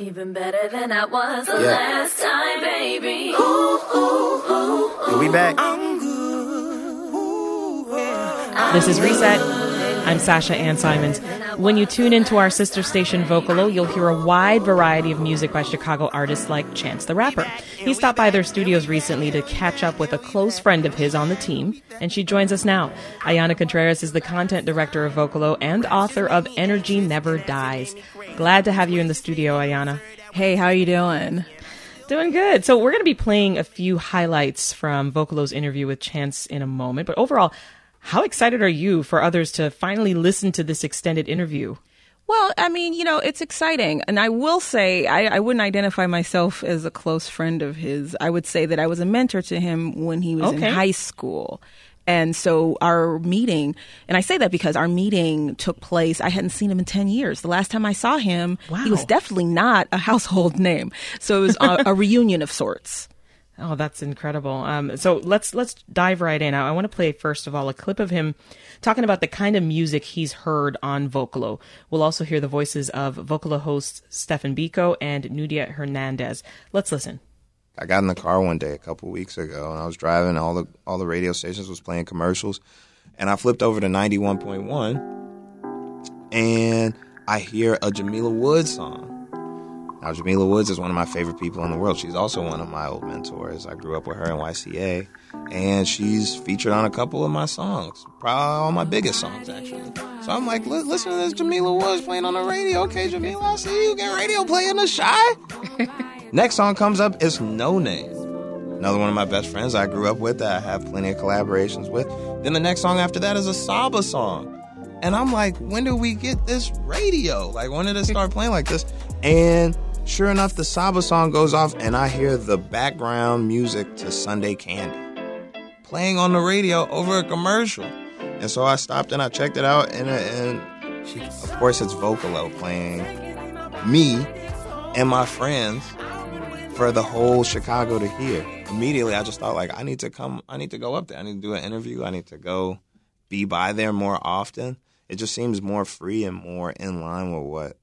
Even better than I was the yeah. last time, baby. Ooh, ooh, ooh, ooh. we back? This is Reset. I'm Sasha Ann Simons. When you tune into our sister station Vocalo, you'll hear a wide variety of music by Chicago artists like Chance the Rapper. He stopped by their studios recently to catch up with a close friend of his on the team, and she joins us now. Ayana Contreras is the content director of Vocalo and author of Energy Never Dies. Glad to have you in the studio, Ayana. Hey, how are you doing? Doing good. So we're going to be playing a few highlights from Vocalo's interview with Chance in a moment, but overall, how excited are you for others to finally listen to this extended interview? Well, I mean, you know, it's exciting. And I will say, I, I, wouldn't identify myself as a close friend of his. I would say that I was a mentor to him when he was okay. in high school. And so our meeting, and I say that because our meeting took place, I hadn't seen him in 10 years. The last time I saw him, wow. he was definitely not a household name. So it was a, a reunion of sorts. Oh, that's incredible. Um, so let's let's dive right in. I want to play first of all a clip of him talking about the kind of music he's heard on Vocalo. We'll also hear the voices of Vocalo hosts Stefan Biko and Nudia Hernandez. Let's listen. I got in the car one day a couple weeks ago, and I was driving. All the all the radio stations was playing commercials, and I flipped over to ninety one point one, and I hear a Jamila Woods song now, Jamila Woods is one of my favorite people in the world. She's also one of my old mentors. I grew up with her in YCA, and she's featured on a couple of my songs, probably all my biggest songs, actually. So I'm like, listen to this Jamila Woods playing on the radio. Okay, Jamila, I see you get radio playing the Chi. Next song comes up is No Name. Another one of my best friends I grew up with that I have plenty of collaborations with. Then the next song after that is a Saba song. And I'm like, when do we get this radio? Like, when did it start playing like this? And Sure enough, the Saba song goes off, and I hear the background music to Sunday Candy playing on the radio over a commercial. And so I stopped and I checked it out, and, and of course, it's Vocalo playing me and my friends for the whole Chicago to hear. Immediately, I just thought, like, I need to come, I need to go up there. I need to do an interview. I need to go be by there more often. It just seems more free and more in line with what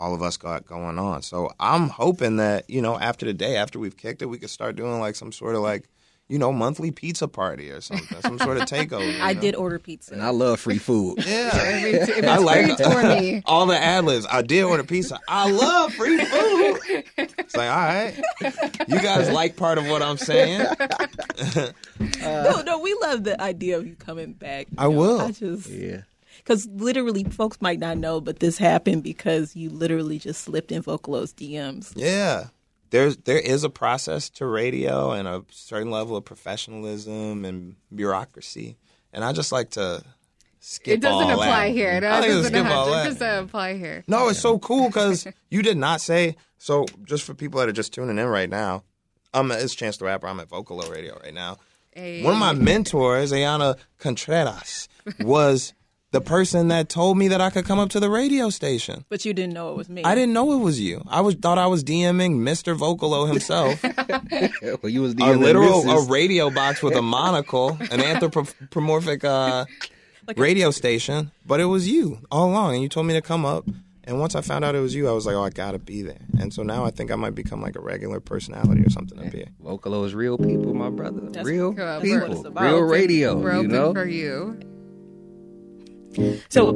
all of us got going on. So I'm hoping that, you know, after the day, after we've kicked it, we could start doing like some sort of like, you know, monthly pizza party or something, some sort of takeover. I know? did order pizza. And I love free food. Yeah. I like all the ad libs. I did order pizza. I love free food. It's like, all right. You guys like part of what I'm saying. uh, no, no, we love the idea of you coming back. You I know? will. I just, yeah because literally folks might not know, but this happened because you literally just slipped in Vocalo's DMs. Yeah. There's there is a process to radio and a certain level of professionalism and bureaucracy, and I just like to skip. It doesn't apply that. here. No, I it doesn't, doesn't, have, it doesn't apply here. No, it's so cool because you did not say. So just for people that are just tuning in right now, I'm it's Chance the Rapper. I'm at Vocalo Radio right now. Hey. One of my mentors, Ayana Contreras, was the person that told me that I could come up to the radio station. But you didn't know it was me. I didn't know it was you. I was thought I was DMing Mr. Vocalo himself. well, you was DMing a literal a radio box with a monocle, an anthropomorphic uh, like radio a- station. But it was you all along, and you told me to come up. And once I found out it was you, I was like, oh, I gotta be there. And so now I think I might become like a regular personality or something up here. Vocalo is real people, my brother. That's real people, real radio. We're you know? for you. So,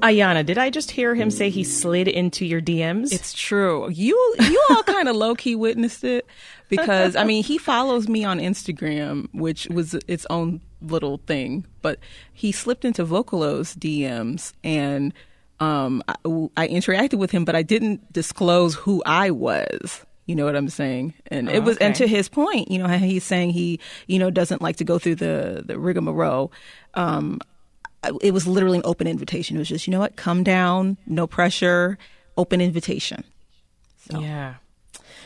Ayana, did I just hear him say he slid into your DMs? It's true. You you all kind of low key witnessed it because I mean he follows me on Instagram, which was its own little thing, but he slipped into Vocalo's DMs and um, I, I, interacted with him, but I didn't disclose who I was. You know what I'm saying? And oh, it was, okay. and to his point, you know, he's saying he, you know, doesn't like to go through the the rigmarole. Um, it was literally an open invitation. It was just, you know what, come down, no pressure, open invitation. So. Yeah.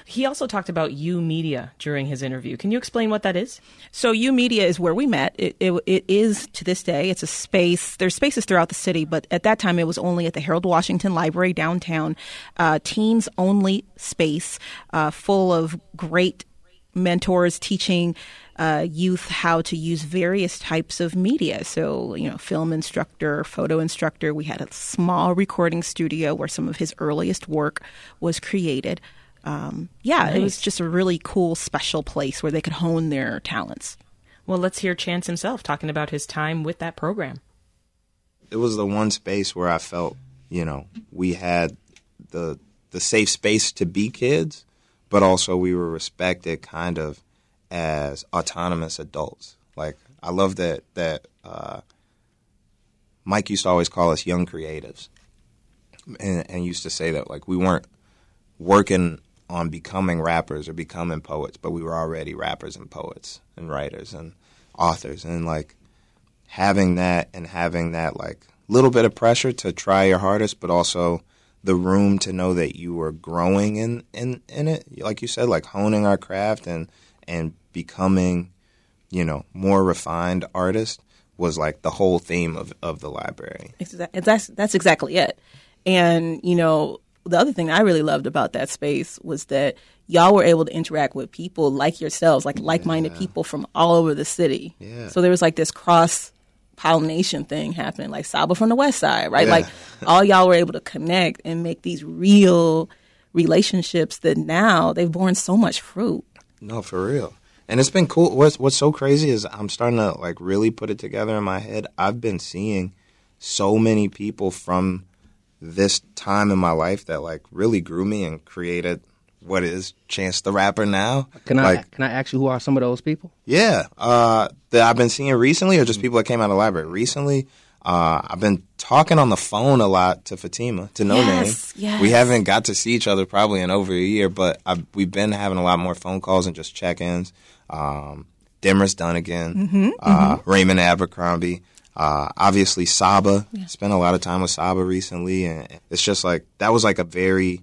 He also talked about YOUmedia during his interview. Can you explain what that is? So YOUmedia is where we met. It, it, it is to this day. It's a space. There's spaces throughout the city, but at that time it was only at the Harold Washington Library downtown, uh, teens only space, uh, full of great mentors teaching uh, youth how to use various types of media. So, you know, film instructor, photo instructor. We had a small recording studio where some of his earliest work was created. Um, yeah, it was just a really cool, special place where they could hone their talents. Well, let's hear Chance himself talking about his time with that program. it was the one space where I felt, you know, we had the the safe space to be kids, but also we were respected kind of as autonomous adults. Like I love that that uh, Mike used to always call us young creatives, and, and used to say that like we weren't working on becoming rappers or becoming poets, but we were already rappers and poets and writers and authors, and like having that and having that like little bit of pressure to try your hardest, but also the room to know that you were growing in, in, in it. Like you said, like honing our craft and and becoming, you know, more refined artists was like the whole theme of, of the library. Exa- That's that's exactly it. And you know, the other thing I really loved about that space was that y'all were able to interact with people like yourselves, like like-minded people from all over the city. Yeah. So there was like this cross pollination thing happening, like Saba from the West Side, right? Yeah. Like all y'all were able to connect and make these real relationships that now they've borne so much fruit. No, for real. And it's been cool. What's what's so crazy is I'm starting to like really put it together in my head. I've been seeing so many people from this time in my life that like really grew me and created what is Chance the Rapper now. Can I like can I ask you who are some of those people? yeah, uh, that I've been seeing recently, or just people that came out of the library recently. Uh, I've been talking on the phone a lot to Fatima, to No Yes, Name. yes. We haven't got to see each other probably in over a year, but I've, we've been having a lot more phone calls and just check-ins. Um, Demarest Dunnigan, Mm-hmm, uh, Raymond Abercrombie, uh, obviously Saba. Spent a lot of time with Saba recently, and it's just like that was like a very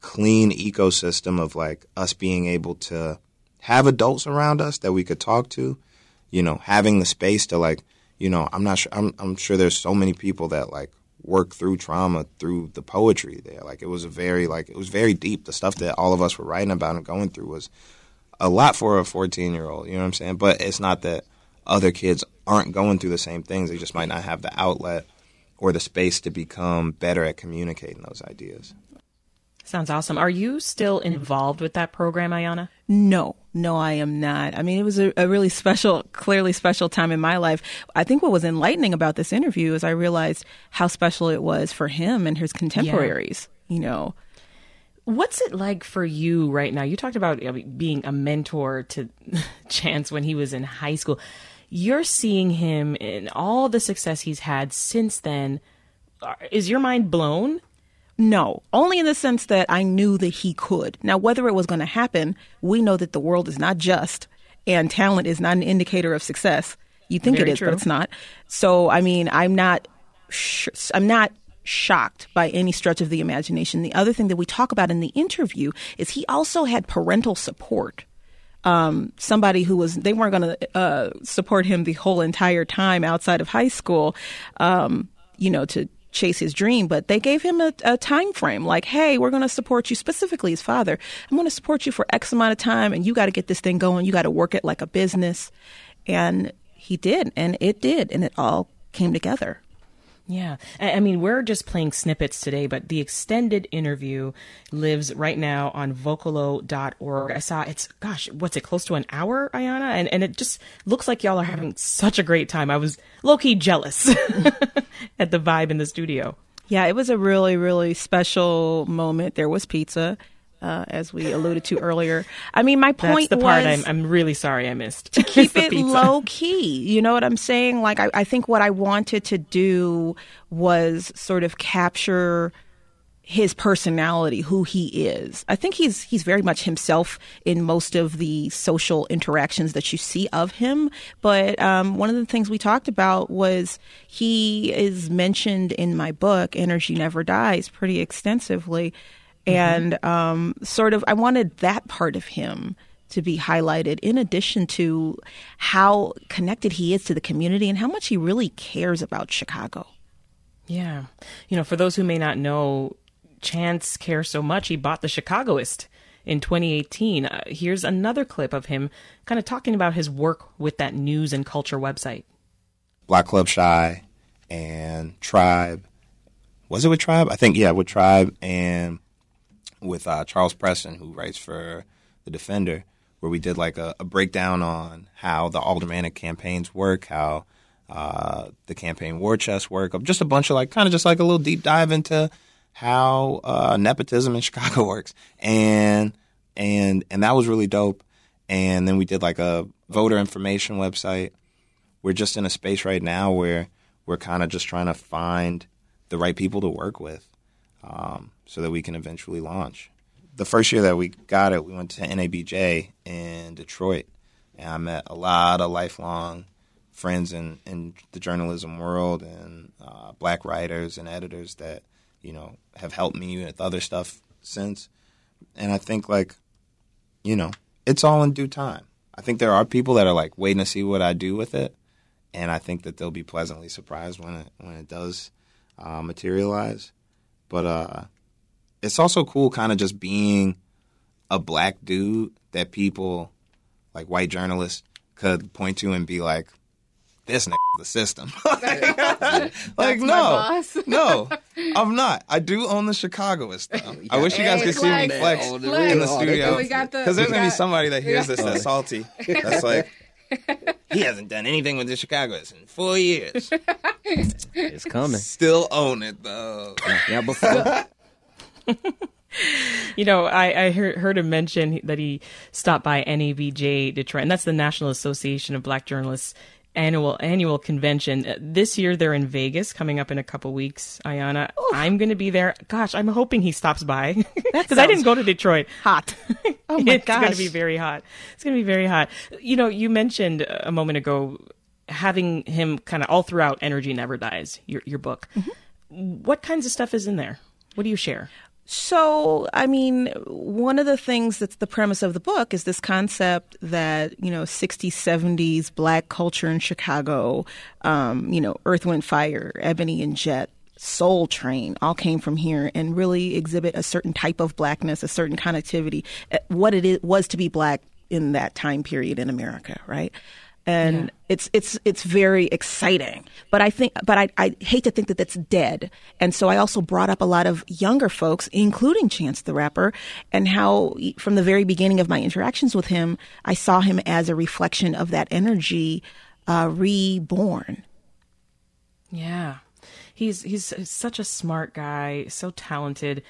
clean ecosystem of like us being able to have adults around us that we could talk to, you know, having the space to like, you know, I'm not sure I'm I'm sure there's so many people that like work through trauma through the poetry there. Like it was a very like it was very deep. The stuff that all of us were writing about and going through was a lot for a 14 year old, you know what I'm saying? But it's not that other kids aren't going through the same things. They just might not have the outlet or the space to become better at communicating those ideas. Sounds awesome. Are you still involved with that program, Ayana? No, no, I am not. I mean, it was a, a really special, clearly special time in my life. I think what was enlightening about this interview is I realized how special it was for him and his contemporaries. You know, What's it like for you right now? You talked about being a mentor to Chance when he was in high school. You're seeing him in all the success he's had since then. Is your mind blown? No, only in the sense that I knew that he could. Now, whether it was going to happen, we know that the world is not just, and talent is not an indicator of success. You think Very it is, true. but it's not. So, I mean, I'm not, sh- I'm not shocked by any stretch of the imagination. The other thing that we talk about in the interview is he also had parental support. Um, somebody who was they weren't going to uh, support him the whole entire time outside of high school, um, you know, to chase his dream, but they gave him a, a time frame like, hey, we're going to support you, specifically his father. I'm going to support you for X amount of time, and you got to get this thing going. You got to work it like a business. And he did, and it did, and it all came together. Yeah. I, mean, we're just playing snippets today, but the extended interview lives right now on vocalo.org. I saw it's, gosh, what's it, close to an hour, Ayana? And, and it just looks like y'all are having such a great time. I was low key jealous at the vibe in the studio. Yeah, it was a really, really special moment. There was pizza, uh, as we alluded to earlier. I mean, my point That's the part I'm, I'm really sorry I missed. to keep it pizza. low key. You know what I'm saying? Like, I, I think what I wanted to do was sort of capture his personality, who he is. I think he's he's very much himself in most of the social interactions that you see of him. But um, one of the things we talked about was he is mentioned in my book, "Energy Never Dies," pretty extensively, and um, sort of I wanted that part of him to be highlighted in addition to how connected he is to the community and how much he really cares about Chicago. Yeah. You know, for those who may not know, Chance cares so much, he bought the Chicagoist in 2018. Uh, here's another clip of him kind of talking about his work with that news and culture website. Block Club Chi and Tribe. Was it with Tribe? I think yeah, with Tribe and with uh, Charles Preston, who writes for the Defender, where we did like a, a breakdown on how the aldermanic campaigns work, how uh, the campaign war chest work, of just a bunch of like kind of just like a little deep dive into how uh, nepotism in Chicago works, and and and that was really dope. And then we did like a voter information website. We're just in a space right now where we're kind of just trying to find the right people to work with, um, so that we can eventually launch. The first year that we got it, we went to NABJ in Detroit, and I met a lot of lifelong friends in, in the journalism world and uh, black writers and editors that you know have helped me with other stuff since. And I think like, you know, it's all in due time. I think there are people that are like waiting to see what I do with it, and I think that they'll be pleasantly surprised when it when it does uh, materialize. But uh, it's also cool, kind of just being a black dude that people like white journalists could point to and be like, "This nigga the system." like, no, no, I'm not. I do own the Chicagoist stuff. I wish you guys Hey, could see me flex, flex flex. in the studio we got the- because there's we gonna be somebody that hears this that's salty. That's like. He hasn't done anything with the Chicagoist in four years. It's coming. Still own it though. Yeah, before. You know, I, I heard, heard him mention that he stopped by NABJ Detroit, and that's the National Association of Black Journalists annual annual convention. Uh, This year they're in Vegas, coming up in a couple weeks. Ayana, I'm going to be there. Gosh, I'm hoping he stops by because I didn't go to Detroit. Hot. Oh my it's going to be very hot. It's going to be very hot. You know, you mentioned a moment ago having him kind of all throughout Energy Never Dies, your your book. Mm-hmm. What kinds of stuff is in there? What do you share? So, I mean, one of the things that's the premise of the book is this concept that, you know, 60s, 70s black culture in Chicago, um, you know, Earth, Wind, Fire, Ebony and Jet, Soul Train all came from here and really exhibit a certain type of blackness, a certain connectivity, eh, what it was to be black in that time period in America, right? And it's it's it's very exciting. But I think, but I, I hate to think that that's dead. And so I also brought up a lot of younger folks, including Chance the Rapper, and how from the very beginning of my interactions with him, I saw him as a reflection of that energy uh, reborn. Yeah. He's he's such a smart guy, so talented.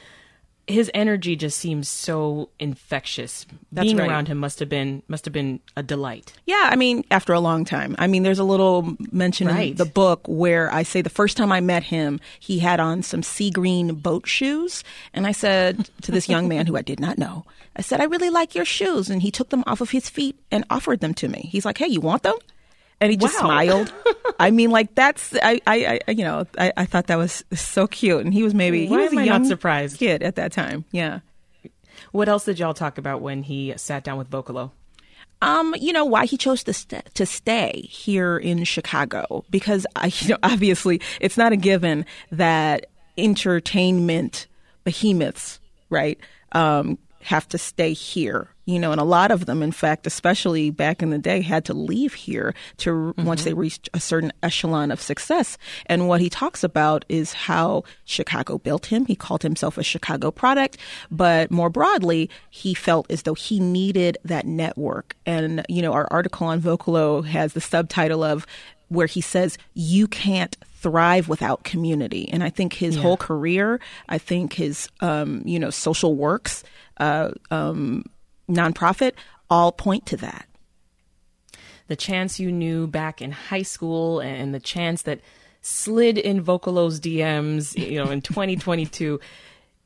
His energy just seems so infectious. That's Being right. around him must have been must have been a delight. Yeah, I mean, after a long time. I mean, there's a little mention in the book where I say the first time I met him, he had on some sea green boat shoes. And I said to this young man who I did not know, I said, I really like your shoes. And he took them off of his feet and offered them to me. He's like, hey, you want them? And he just Wow. smiled. I mean, like that's I, I, I you know, I, I thought that was so cute. And he was maybe he was a a I not young surprised? kid at that time. Yeah. What else did y'all talk about when he sat down with Vocalo? Um, you know why he chose to st- to stay here in Chicago because I, you know, obviously it's not a given that entertainment behemoths, right, um, have to stay here. You know, and a lot of them, in fact, especially back in the day, had to leave here to mm-hmm. once they reached a certain echelon of success. And what he talks about is how Chicago built him. He called himself a Chicago product, but more broadly, he felt as though he needed that network. And you know, our article on Vocalo has the subtitle of where he says you can't thrive without community and i think his whole career i think his um, you know social works uh, um, nonprofit all point to that The chance you knew back in high school and the chance that slid in Vocalo's DMs, you know, in 2022.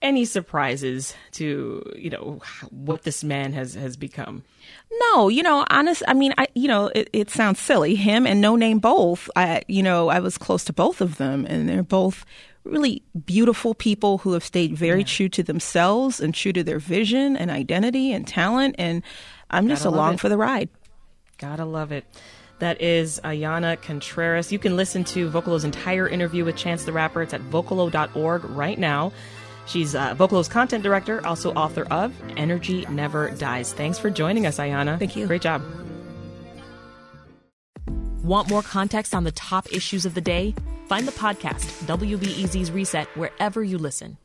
Any surprises to, you know, what this man has has become? No, you know, honest. I mean, I, you know, it, it sounds silly. Him and No Name both. I, you know, I was close to both of them, and they're both really beautiful people who have stayed very true to themselves and true to their vision and identity and talent. And I'm just Gotta along for the ride. Gotta love it. That is Ayana Contreras. You can listen to Vocalo's entire interview with Chance the Rapper. It's at vocalo.org right now. She's uh, Vocalo's content director, also author of Energy Never Dies. Thanks for joining us, Ayana. Thank you. Great job. Want more context on the top issues of the day? Find the podcast, WBEZ's Reset, wherever you listen.